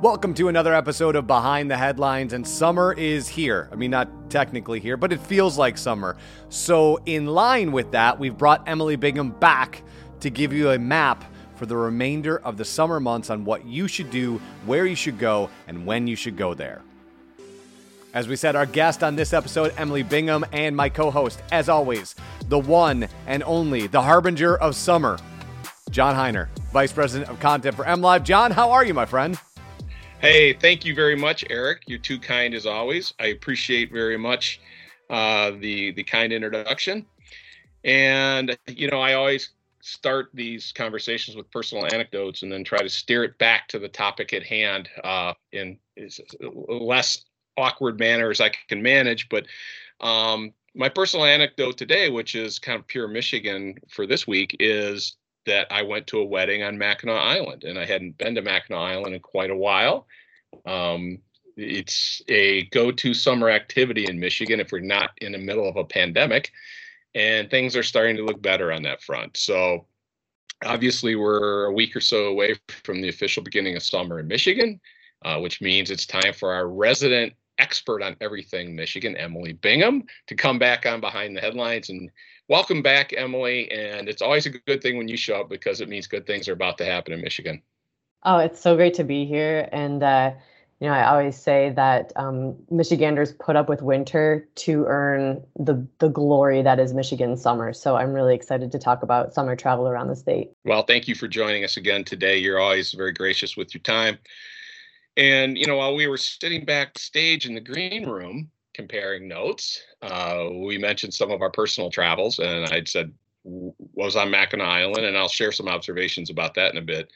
Welcome to another episode of Behind the Headlines, and summer is here. I mean, not technically here, but it feels like summer. So, in line with that, we've brought Emily Bingham back to give you a map for the remainder of the summer months on what you should do, where you should go, and when you should go there. As we said, our guest on this episode, Emily Bingham, and my co host, as always, the one and only, the harbinger of summer, John Hiner, Vice President of Content for MLive. John, how are you, my friend? Hey, thank you very much, Eric. You're too kind as always. I appreciate very much uh, the the kind introduction. And you know, I always start these conversations with personal anecdotes and then try to steer it back to the topic at hand uh, in less awkward manner as I can manage. But um, my personal anecdote today, which is kind of pure Michigan for this week, is that I went to a wedding on Mackinac Island, and I hadn't been to Mackinac Island in quite a while. Um, it's a go-to summer activity in Michigan if we're not in the middle of a pandemic, and things are starting to look better on that front. So, obviously, we're a week or so away from the official beginning of summer in Michigan, uh, which means it's time for our resident expert on everything Michigan, Emily Bingham, to come back on behind the headlines and welcome back, Emily. And it's always a good thing when you show up because it means good things are about to happen in Michigan. Oh, it's so great to be here. And, uh, you know, I always say that um, Michiganders put up with winter to earn the the glory that is Michigan summer. So I'm really excited to talk about summer travel around the state. Well, thank you for joining us again today. You're always very gracious with your time. And you know, while we were sitting backstage in the green room, comparing notes. Uh, we mentioned some of our personal travels, and I'd said was on Mackinac Island, and I'll share some observations about that in a bit.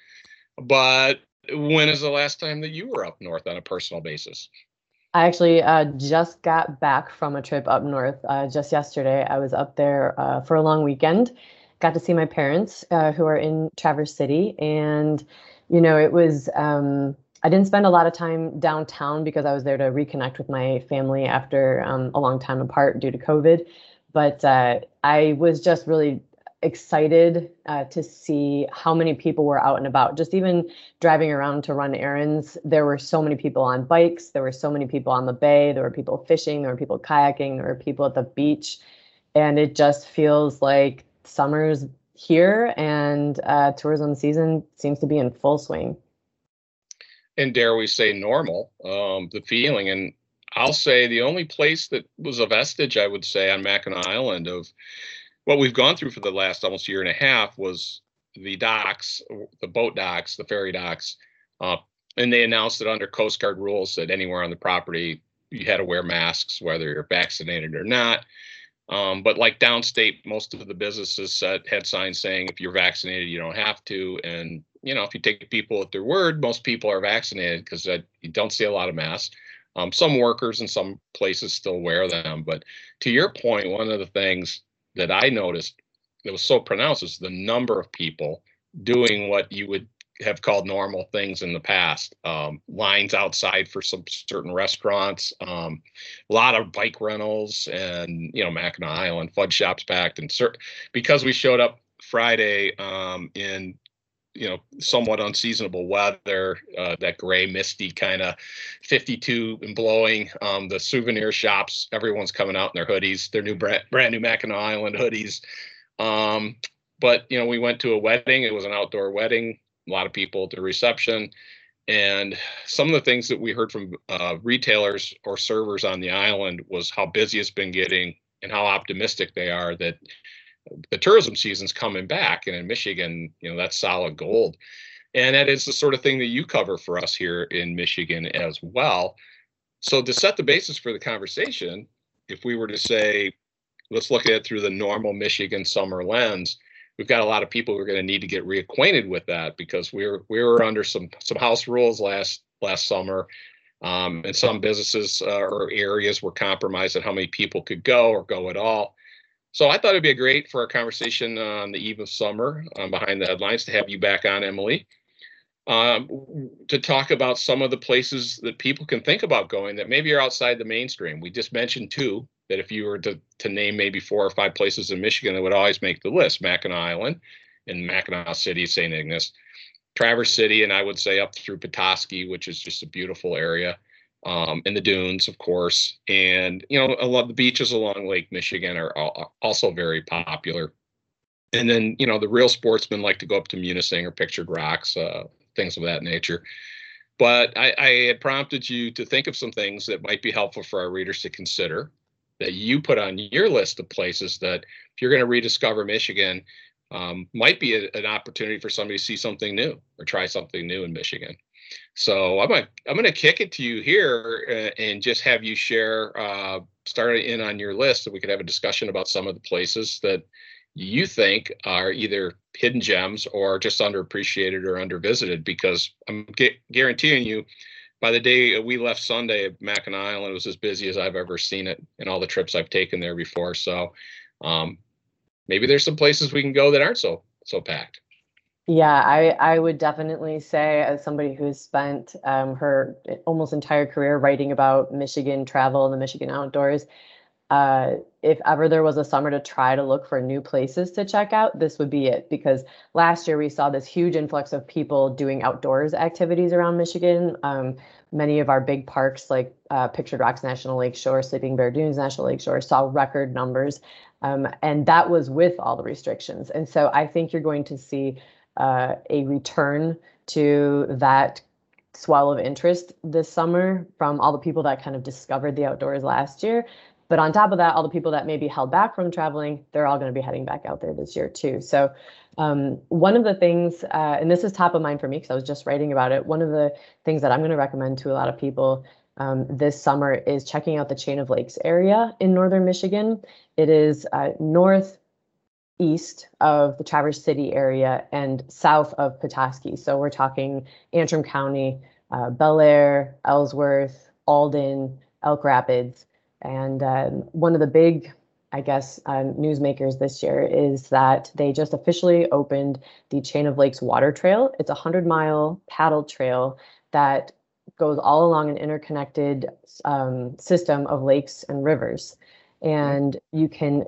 But when is the last time that you were up north on a personal basis? I actually uh, just got back from a trip up north uh, just yesterday. I was up there uh, for a long weekend. Got to see my parents uh, who are in Traverse City, and you know it was um, I didn't spend a lot of time downtown because I was there to reconnect with my family after um, a long time apart due to COVID. But uh, I was just really excited uh, to see how many people were out and about. Just even driving around to run errands, there were so many people on bikes, there were so many people on the bay, there were people fishing, there were people kayaking, there were people at the beach. And it just feels like summer's here and uh, tourism season seems to be in full swing and dare we say normal um, the feeling. And i'll say the only place that was a vestige i would say on mackinac island of what we've gone through for the last almost year and a half was the docks the boat docks the ferry docks uh, and they announced that under coast guard rules that anywhere on the property you had to wear masks whether you're vaccinated or not um, but like downstate most of the businesses had signs saying if you're vaccinated you don't have to and you know, if you take people at their word, most people are vaccinated because you don't see a lot of masks. Um, some workers in some places still wear them. But to your point, one of the things that I noticed that was so pronounced is the number of people doing what you would have called normal things in the past. Um, lines outside for some certain restaurants, um, a lot of bike rentals, and you know Mackinac Island fudge shops packed. And cert- because we showed up Friday um, in you know somewhat unseasonable weather uh, that gray misty kind of 52 and blowing um, the souvenir shops everyone's coming out in their hoodies their new brand, brand new mackinac island hoodies um, but you know we went to a wedding it was an outdoor wedding a lot of people at the reception. And some of the things that we heard from uh, retailers or servers on the island was how busy it's been getting and how optimistic they are that the tourism season's coming back, and in Michigan, you know that's solid gold, and that is the sort of thing that you cover for us here in Michigan as well. So to set the basis for the conversation, if we were to say, let's look at it through the normal Michigan summer lens, we've got a lot of people who are going to need to get reacquainted with that because we were we were under some some house rules last last summer. Um, and some businesses uh, or areas were compromised on how many people could go or go at all. So I thought it'd be great for a conversation on the eve of summer um, behind the headlines to have you back on, Emily, um, to talk about some of the places that people can think about going that maybe are outside the mainstream. We just mentioned two that if you were to, to name maybe four or five places in Michigan that would always make the list, Mackinac Island and Mackinac City, St. Ignace, Traverse City, and I would say up through Petoskey, which is just a beautiful area um, in the dunes, of course, and you know a lot of the beaches along Lake Michigan are also very popular. And then you know the real sportsmen like to go up to Munising or Pictured Rocks, uh, things of that nature. But I, I had prompted you to think of some things that might be helpful for our readers to consider that you put on your list of places that if you're going to rediscover Michigan, um, might be a, an opportunity for somebody to see something new or try something new in Michigan. So I'm gonna I'm gonna kick it to you here uh, and just have you share uh, start in on your list, so we could have a discussion about some of the places that you think are either hidden gems or just underappreciated or undervisited. Because I'm gu- guaranteeing you, by the day we left Sunday, Mackinac Island was as busy as I've ever seen it in all the trips I've taken there before. So um, maybe there's some places we can go that aren't so so packed. Yeah, I, I would definitely say, as somebody who's spent um, her almost entire career writing about Michigan travel and the Michigan outdoors, uh, if ever there was a summer to try to look for new places to check out, this would be it. Because last year we saw this huge influx of people doing outdoors activities around Michigan. Um, many of our big parks, like uh, Pictured Rocks National Lake Shore, Sleeping Bear Dunes National Lake Shore, saw record numbers. Um, and that was with all the restrictions. And so I think you're going to see uh, a return to that swell of interest this summer from all the people that kind of discovered the outdoors last year. But on top of that, all the people that may be held back from traveling, they're all going to be heading back out there this year too. So, um, one of the things, uh, and this is top of mind for me because I was just writing about it. One of the things that I'm going to recommend to a lot of people um, this summer is checking out the Chain of Lakes area in northern Michigan. It is uh, north east of the Traverse City area and south of Petoskey. So we're talking Antrim County, uh, Bellaire, Ellsworth, Alden, Elk Rapids. And um, one of the big, I guess, uh, newsmakers this year is that they just officially opened the Chain of Lakes Water Trail. It's a 100 mile paddle trail that goes all along an interconnected um, system of lakes and rivers. And you can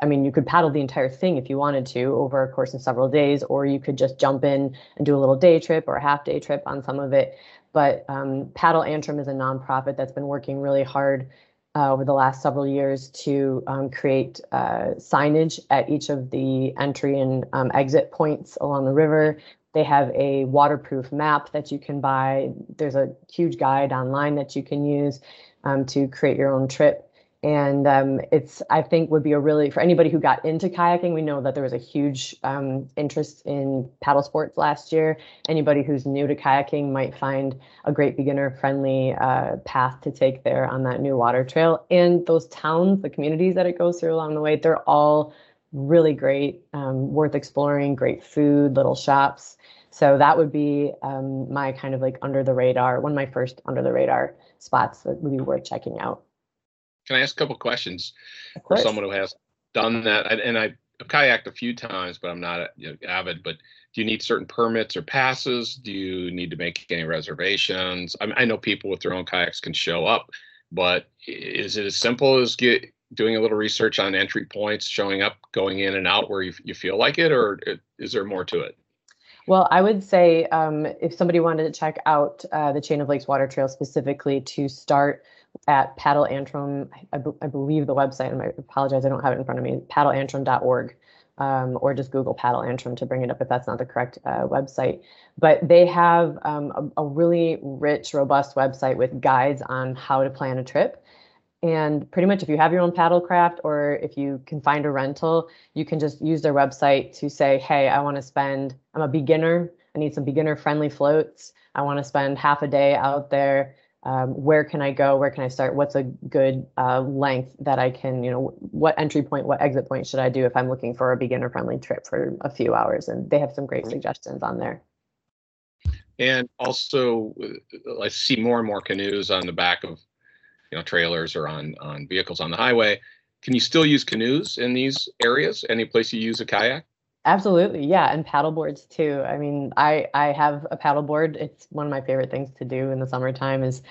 I mean, you could paddle the entire thing if you wanted to over a course of several days, or you could just jump in and do a little day trip or a half day trip on some of it. But um, Paddle Antrim is a nonprofit that's been working really hard uh, over the last several years to um, create uh, signage at each of the entry and um, exit points along the river. They have a waterproof map that you can buy. There's a huge guide online that you can use um, to create your own trip and um, it's i think would be a really for anybody who got into kayaking we know that there was a huge um, interest in paddle sports last year. Anybody who's new to kayaking might find a great beginner friendly uh, path to take there on that new water trail. And those towns the communities that it goes through along the way they're all really great um, worth exploring great food little shops. So that would be um, my kind of like under the radar one of my first under the radar spots that would be worth checking out can I ask a couple questions for someone who has done that? And I've kayaked a few times, but I'm not you know, avid. But do you need certain permits or passes? Do you need to make any reservations? I, mean, I know people with their own kayaks can show up, but is it as simple as get doing a little research on entry points, showing up, going in and out where you, you feel like it, or is there more to it? Well, I would say um, if somebody wanted to check out uh, the Chain of Lakes Water Trail specifically to start at Paddle Antrim. I, I, believe the website, and I apologize, I don't have it in front of me, paddleantrim.org. Um, or just Google Paddle Antrim to bring it up if that's not the correct uh, website. But they have um, a, a, really rich, robust website with guides on how to plan a trip. And pretty much, if you have your own paddle craft or if you can find a rental, you can just use their website to say, hey, I want to spend, I'm a beginner, I need some beginner friendly floats. I want to spend half a day out there um, where can I go? Where can I start? What's a good uh, length that I can, you know, what entry point, what exit point should I do if I'm looking for a beginner friendly trip for a few hours? And they have some great suggestions on there. And also, uh, I see more and more canoes on the back of, you know, trailers or on on vehicles on the highway. Can you still use canoes in these areas? Any place you use a kayak? Absolutely, yeah, and paddle boards too. I mean, I I have a paddleboard. It's one of my favorite things to do in the summertime. Is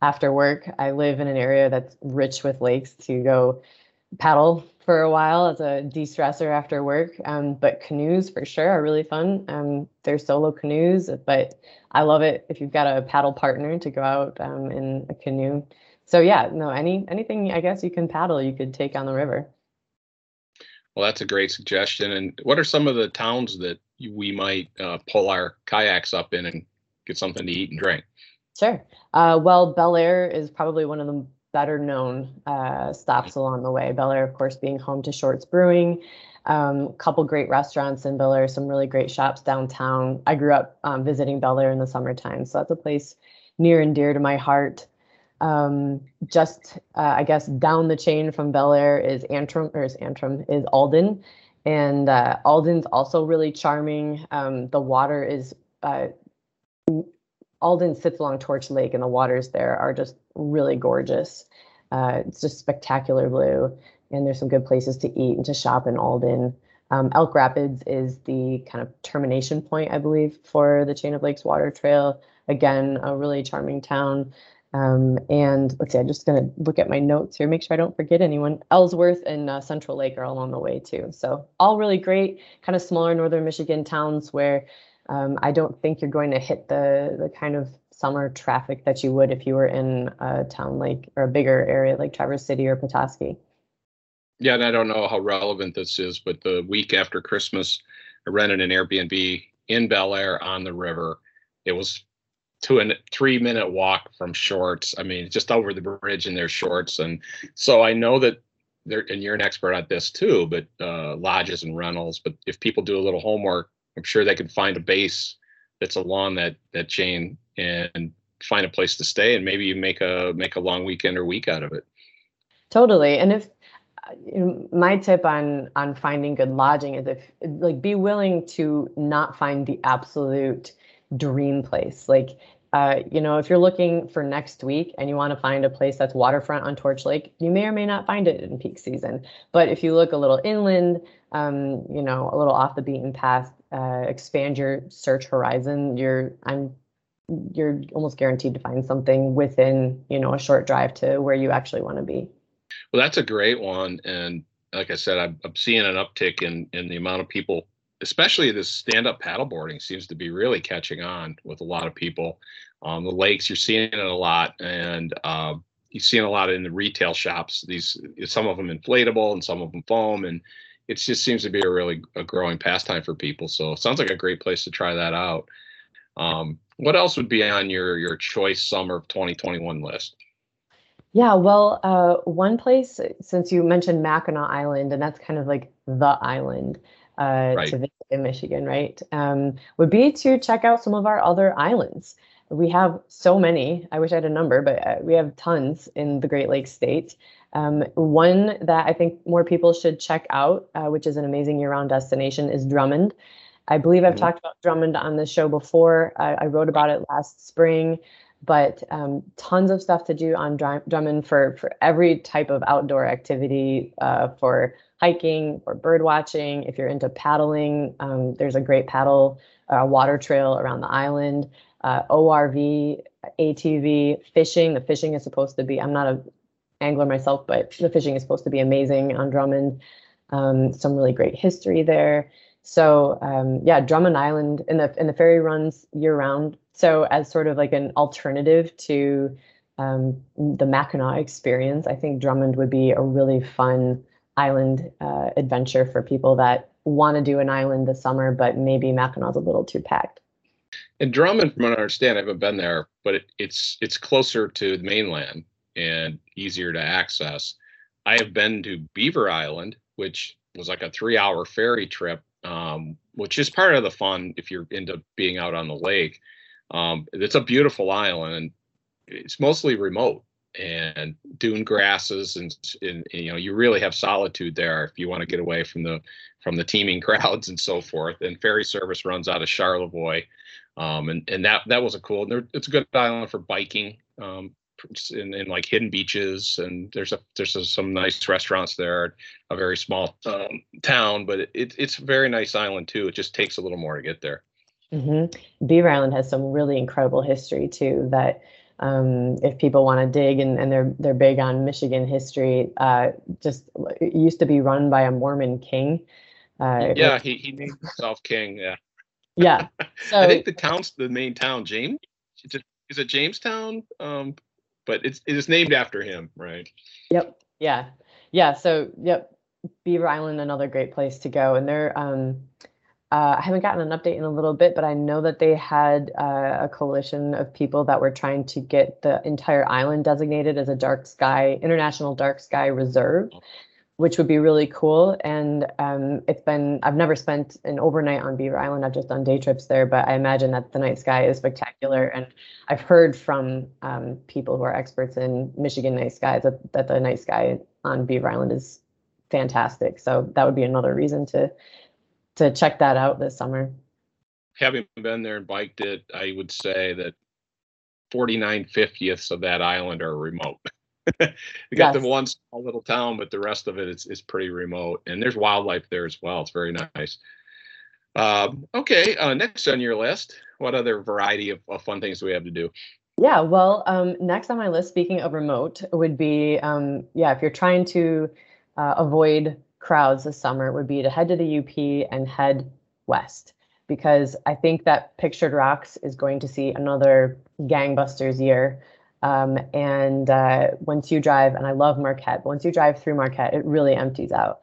after work, I live in an area that's rich with lakes to go paddle for a while as a de-stressor after work. Um, but canoes for sure are really fun. Um, they're solo canoes, but I love it if you've got a paddle partner to go out um, in a canoe. So yeah, no, any anything I guess you can paddle, you could take on the river. Well, that's a great suggestion. And what are some of the towns that we might uh, pull our kayaks up in and get something to eat and drink? Sure. Uh, well, Air is probably one of the better known uh, stops along the way. Bellaire, of course, being home to Short's Brewing. A um, couple great restaurants in Bellaire, some really great shops downtown. I grew up um, visiting Air in the summertime, so that's a place near and dear to my heart. Um, just uh, I guess down the chain from Bellaire is Antrim, or is Antrim is Alden, and uh, Alden's also really charming. Um, the water is uh, Alden sits along Torch Lake, and the waters there are just really gorgeous. Uh, it's just spectacular blue, and there's some good places to eat and to shop in Alden. Um, Elk Rapids is the kind of termination point, I believe, for the Chain of Lakes Water Trail. Again, a really charming town. Um, and let's see, I'm just going to look at my notes here, make sure I don't forget anyone. Ellsworth and uh, Central Lake are along the way too. So all really great, kind of smaller northern Michigan towns where um, I don't think you're going to hit the the kind of summer traffic that you would if you were in a town like or a bigger area like Traverse City or Petoskey. Yeah, and I don't know how relevant this is, but the week after Christmas, I rented an Airbnb in Bellaire on the river. It was to a three minute walk from shorts. I mean, just over the bridge in their shorts. And so I know that there, and you're an expert at this too, but uh, lodges and rentals. But if people do a little homework, I'm sure they could find a base that's along that that chain and find a place to stay, and maybe you make a make a long weekend or week out of it. Totally. And if my tip on on finding good lodging is if like be willing to not find the absolute dream place like uh, you know, if you're looking for next week and you want to find a place that's waterfront on Torch Lake, you may or may not find it in peak season. But if you look a little inland, um, you know, a little off the beaten path, uh, expand your search horizon, you're I'm you're almost guaranteed to find something within you know a short drive to where you actually want to be. Well, that's a great one, and like I said, I'm, I'm seeing an uptick in in the amount of people especially this stand-up paddleboarding seems to be really catching on with a lot of people. Um, the lakes, you're seeing it a lot, and uh, you're seeing a lot in the retail shops. These, some of them inflatable and some of them foam, and it just seems to be a really a growing pastime for people. So it sounds like a great place to try that out. Um, what else would be on your your choice summer of 2021 list? Yeah, well, uh, one place since you mentioned Mackinac Island, and that's kind of like the island uh, right. to visit in Michigan, right? Um, would be to check out some of our other islands. We have so many. I wish I had a number, but uh, we have tons in the Great Lakes state. Um, one that I think more people should check out, uh, which is an amazing year-round destination, is Drummond. I believe I've mm-hmm. talked about Drummond on the show before. I, I wrote about it last spring, but um, tons of stuff to do on Drummond for for every type of outdoor activity, uh, for hiking or bird watching. If you're into paddling, um, there's a great paddle uh, water trail around the island. Uh, ORV, ATV, fishing. The fishing is supposed to be. I'm not a angler myself, but the fishing is supposed to be amazing on Drummond. Um, some really great history there. So um, yeah, Drummond Island and the and the ferry runs year round. So as sort of like an alternative to um, the Mackinac experience, I think Drummond would be a really fun island uh, adventure for people that want to do an island this summer, but maybe Mackinac's a little too packed. And Drummond, from what I understand, I haven't been there, but it, it's it's closer to the mainland and easier to access. I have been to Beaver Island, which was like a three-hour ferry trip, um, which is part of the fun if you're into being out on the lake. Um, it's a beautiful island, and it's mostly remote and dune grasses and, and, and, you know you really have solitude there if you want to get away from the from the teeming crowds and so forth and ferry service runs out of charlevoix um, and and that that was a cool it's a good island for biking um, in, in like hidden beaches and there's a there's a, some nice restaurants there a very small um, town but it, it's a very nice island too it just takes a little more to get there mm-hmm. beaver island has some really incredible history too that um, if people want to dig and, and they're they're big on Michigan history, uh, just it used to be run by a Mormon king. Uh, yeah, he, he named himself king. Yeah. Yeah. So I think the town's the main town, James. Is it, is it Jamestown? Um, but it's it is named after him, right? Yep. Yeah. Yeah. So yep, Beaver Island, another great place to go, and they're um, uh, I haven't gotten an update in a little bit, but I know that they had uh, a coalition of people that were trying to get the entire island designated as a dark sky, international dark sky reserve, which would be really cool. And um, it's been, I've never spent an overnight on Beaver Island. I've just done day trips there, but I imagine that the night sky is spectacular. And I've heard from um, people who are experts in Michigan night skies that, that the night sky on Beaver Island is fantastic. So that would be another reason to to check that out this summer. Having been there and biked it, I would say that 49 fiftieths of that island are remote. you got yes. the one small little town, but the rest of it is, is pretty remote. And there's wildlife there as well. It's very nice. Um, okay, uh, next on your list, what other variety of, of, fun things do we have to do? Yeah, well, um, next on my list, speaking of remote, would be um, yeah, if you're trying to uh, avoid crowds this summer would be to head to the UP and head west because I think that Pictured Rocks is going to see another gangbusters year. Um, and uh, once you drive, and I love Marquette, but once you drive through Marquette, it really empties out.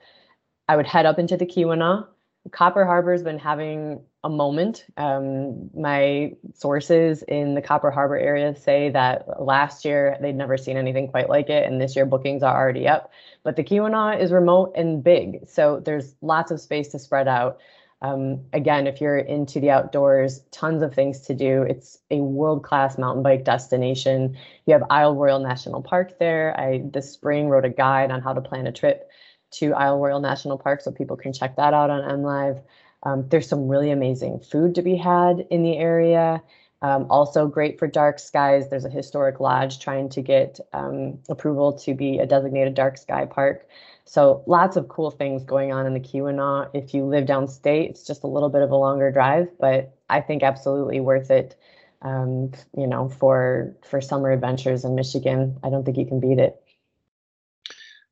I would head up into the Keweenaw. Copper Harbor's been having a moment. Um, my sources in the Copper Harbor area say that last year they'd never seen anything quite like it, and this year bookings are already up. But the Keweenaw is remote and big, so there's lots of space to spread out. Um, again, if you're into the outdoors, tons of things to do. It's a world-class mountain bike destination. You have Isle Royale National Park there. I this spring wrote a guide on how to plan a trip to Isle Royale National Park, so people can check that out on MLive. Um, there's some really amazing food to be had in the area. Um, also great for dark skies. There's a historic lodge trying to get um, approval to be a designated dark sky park. So lots of cool things going on in the Keweenaw. If you live downstate, it's just a little bit of a longer drive, but I think absolutely worth it. Um, you know, for for summer adventures in Michigan, I don't think you can beat it.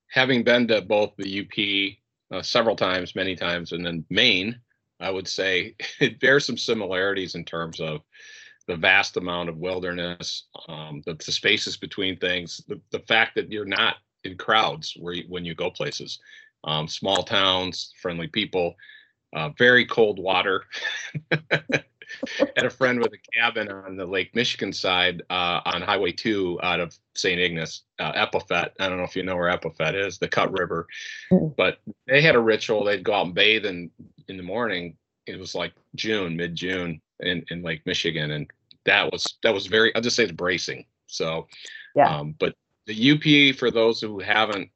Having been to both the UP uh, several times, many times, and then Maine, I would say it bears some similarities in terms of the vast amount of wilderness, um, the, the, spaces between things, the, the fact that you're not in crowds where you, when you go places, um, small towns, friendly people, uh, very cold water. Had a friend with a cabin on the Lake Michigan side uh, on Highway 2 out of St. Ignace, uh, Epoufette. I don't know if you know where Epoufette is, the Cut River, mm. but they had a ritual. They'd go out and bathe in in the morning. It was like June, mid June, in in Lake Michigan, and that was that was very. I'll just say it's bracing. So, yeah. Um, but the UP for those who haven't,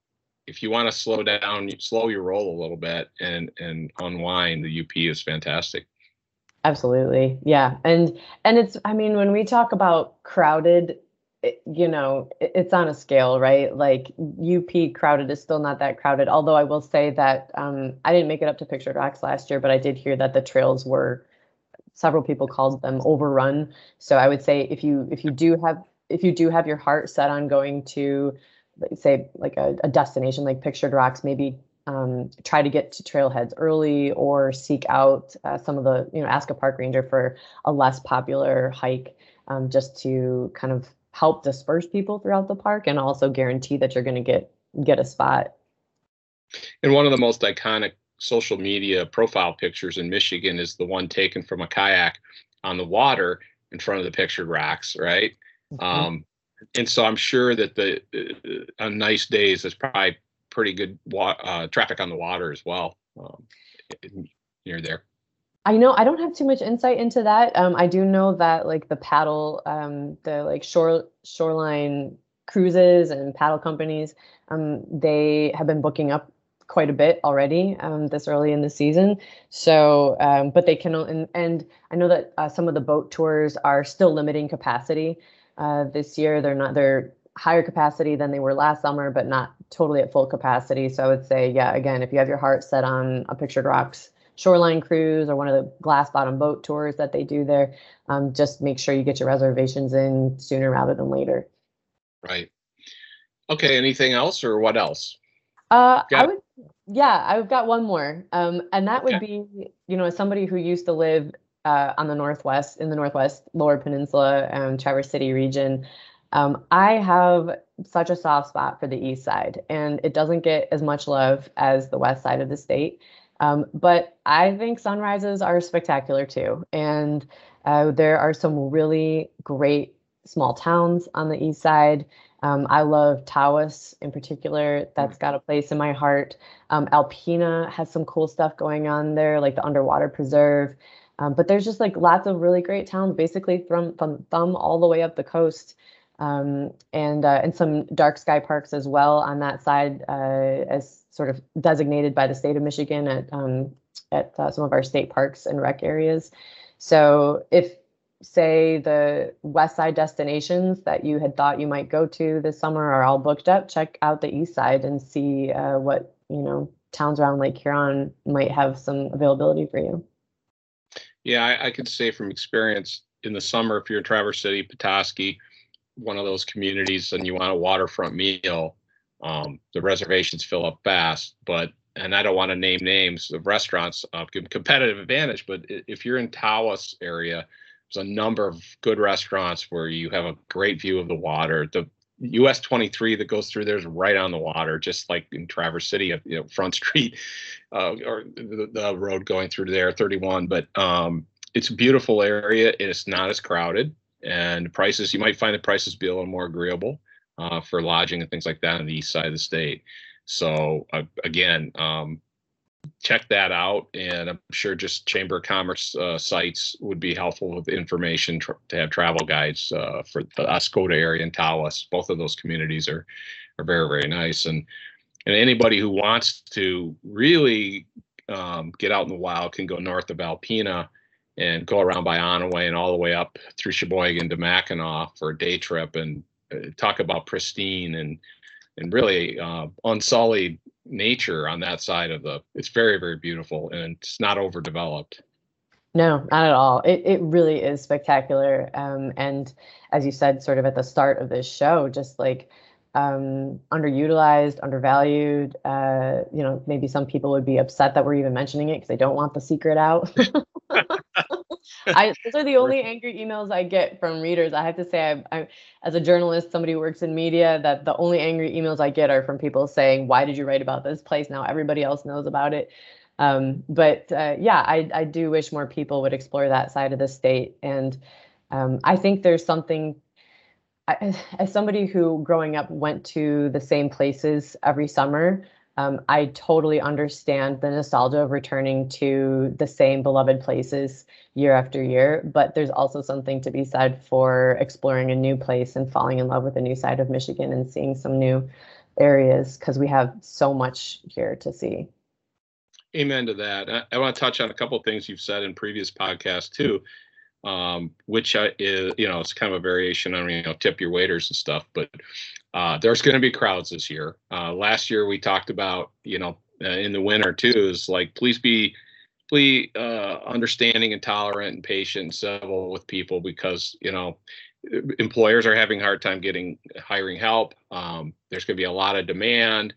if you want to slow down, slow your roll a little bit and and unwind, the UP is fantastic. Absolutely. Yeah. And and it's I mean when we talk about crowded it, you know, it's on a scale, right? Like UP crowded is still not that crowded. Although I will say that um, I didn't make it up to Pictured Rocks last year, but I did hear that the trails were several people called them overrun. So I would say if you if you do have if you do have your heart set on going to say like a, a destination like Pictured Rocks, maybe um, try to get to trailheads early or seek out uh, some of the you know ask a park ranger for a less popular hike um, just to kind of help disperse people throughout the park and also guarantee that you're going to get get a spot. And one of the most iconic social media profile pictures in Michigan is the one taken from a kayak on the water in front of the pictured rocks, right? Mm-hmm. Um, and so I'm sure that the uh, on nice days there's probably pretty good wa- uh, traffic on the water as well um, near there. I know I don't have too much insight into that. Um, I do know that like the paddle, um, the like shore shoreline cruises and paddle companies, um, they have been booking up quite a bit already um, this early in the season. So, um, but they can and, and I know that uh, some of the boat tours are still limiting capacity uh, this year. They're not they're higher capacity than they were last summer, but not totally at full capacity. So I would say, yeah, again, if you have your heart set on a pictured rocks shoreline cruise or one of the glass bottom boat tours that they do there, um, just make sure you get your reservations in sooner rather than later. Right. Okay. Anything else or what else? Uh, I would, yeah, I've got one more. Um, and that would be, you know, as somebody who used to live uh, on the Northwest, in the Northwest Lower Peninsula and Traverse City region, um, I have such a soft spot for the East Side, and it doesn't get as much love as the West Side of the state. Um, but I think sunrises are spectacular too. And uh, there are some really great small towns on the east side. Um, I love Tawas in particular. That's got a place in my heart. Um, Alpena has some cool stuff going on there, like the underwater preserve. Um, but there's just like lots of really great towns, basically from from Thumb all the way up the coast, um, and uh, and some dark sky parks as well on that side, uh, as sort of designated by the state of Michigan at um, at uh, some of our state parks and rec areas. So if say the west side destinations that you had thought you might go to this summer are all booked up, check out the east side and see uh, what you know towns around Lake Huron might have some availability for you. Yeah, I, I could say from experience in the summer, if you're in Traverse City, Petoskey, one of those communities, and you want a waterfront meal, um, the reservations fill up fast. But and I don't want to name names of restaurants, uh, competitive advantage. But if you're in Tawas area, there's a number of good restaurants where you have a great view of the water. The US 23 that goes through there is right on the water, just like in Traverse City, you know, Front Street, uh, or the, the, road going through there, 31. But um, it's a beautiful area. It's not as crowded, and prices you might find the prices be a little more agreeable uh, for lodging and things like that on the east side of the state. So uh, again, um, check that out. And I'm sure just Chamber of Commerce uh, sites would be helpful with information tr- to have travel guides uh, for the Oscoda area and Tawas. Both of those communities are are very very nice. And and anybody who wants to really um, get out in the wild can go north of Alpena and go around by Onaway and all the way up through Cheboygan to Mackinac for a day trip and uh, talk about pristine and and really uh, unsullied nature on that side of the it's very very beautiful and it's not overdeveloped. No not at all. It, it really is spectacular um, and as you said sort of at the start of this show just like um, underutilized undervalued uh, you know maybe some people would be upset that we're even mentioning it because they don't want the secret out I those are the only angry emails I get from readers. I have to say, I, I, as a journalist, somebody who works in media, that the only angry emails I get are from people saying, "Why did you write about this place? Now everybody else knows about it." Um, but uh, yeah, I, I do wish more people would explore that side of the state, and um, I think there's something. I, as somebody who growing up went to the same places every summer, um, I totally understand the nostalgia of returning to the same beloved places year after year. But there's also something to be said for exploring a new place and falling in love with a new side of Michigan and seeing some new areas because we have so much here to see. Amen to that. I, I want to touch on a couple of things you've said in previous podcasts too um, which I, is, you know, it's kind of a variation on, you know, tip your waiters and stuff, but uh, there's going to be crowds this year. Uh, last year we talked about, you know, uh, in the winter too, is like, please be, please uh, understanding and tolerant and patient and civil with people because, you know, employers are having a hard time getting hiring help. Um, there's going to be a lot of demand.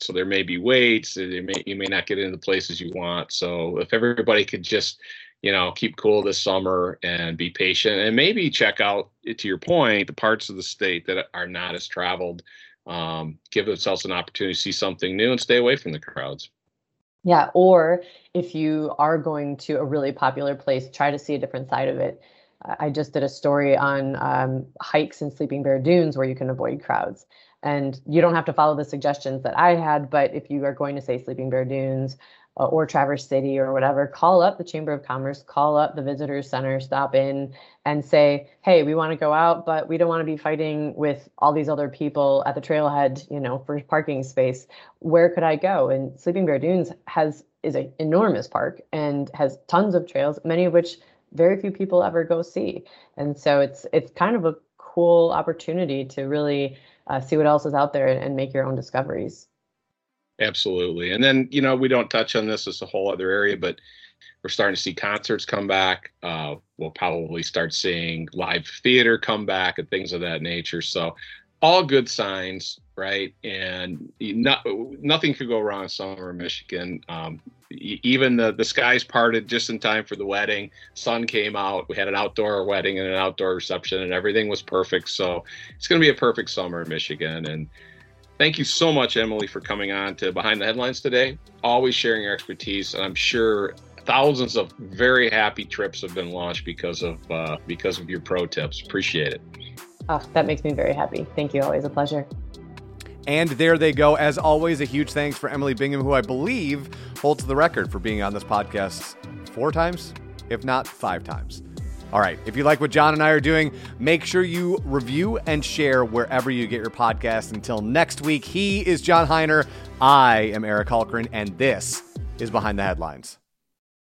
So there may be waits. May, you may not get into the places you want. So if everybody could just you know, keep cool this summer and be patient and maybe check out, to your point, the parts of the state that are not as traveled. Um, give themselves an opportunity to see something new and stay away from the crowds. Yeah, or if you are going to a really popular place, try to see a different side of it. I just did a story on um, hikes in Sleeping Bear Dunes where you can avoid crowds. And you don't have to follow the suggestions that I had, but if you are going to say Sleeping Bear Dunes uh, or Traverse City or whatever, call up the Chamber of Commerce, call up the Visitors Center, stop in and say, hey, we want to go out, but we don't want to be fighting with all these other people at the trailhead, you know, for parking space. Where could I go? And Sleeping Bear Dunes has is an enormous park and has tons of trails, many of which very few people ever go see. And so it's it's kind of a cool opportunity to really uh, see what else is out there and, and make your own discoveries. Absolutely. And then, you know, we don't touch on this as a whole other area, but we're starting to see concerts come back. Uh, we'll probably start seeing live theater come back and things of that nature. So, all good signs, right? And not, nothing could go wrong in summer in Michigan. Um, even the, the skies parted just in time for the wedding. Sun came out. We had an outdoor wedding and an outdoor reception, and everything was perfect. So, it's going to be a perfect summer in Michigan. And Thank you so much, Emily, for coming on to Behind the Headlines today. Always sharing your expertise, and I'm sure thousands of very happy trips have been launched because of uh, because of your pro tips. Appreciate it. Oh, that makes me very happy. Thank you. Always a pleasure. And there they go. As always, a huge thanks for Emily Bingham, who I believe holds the record for being on this podcast four times, if not five times. All right. If you like what John and I are doing, make sure you review and share wherever you get your podcast. Until next week, he is John Hiner. I am Eric Hulkran, and this is Behind the Headlines.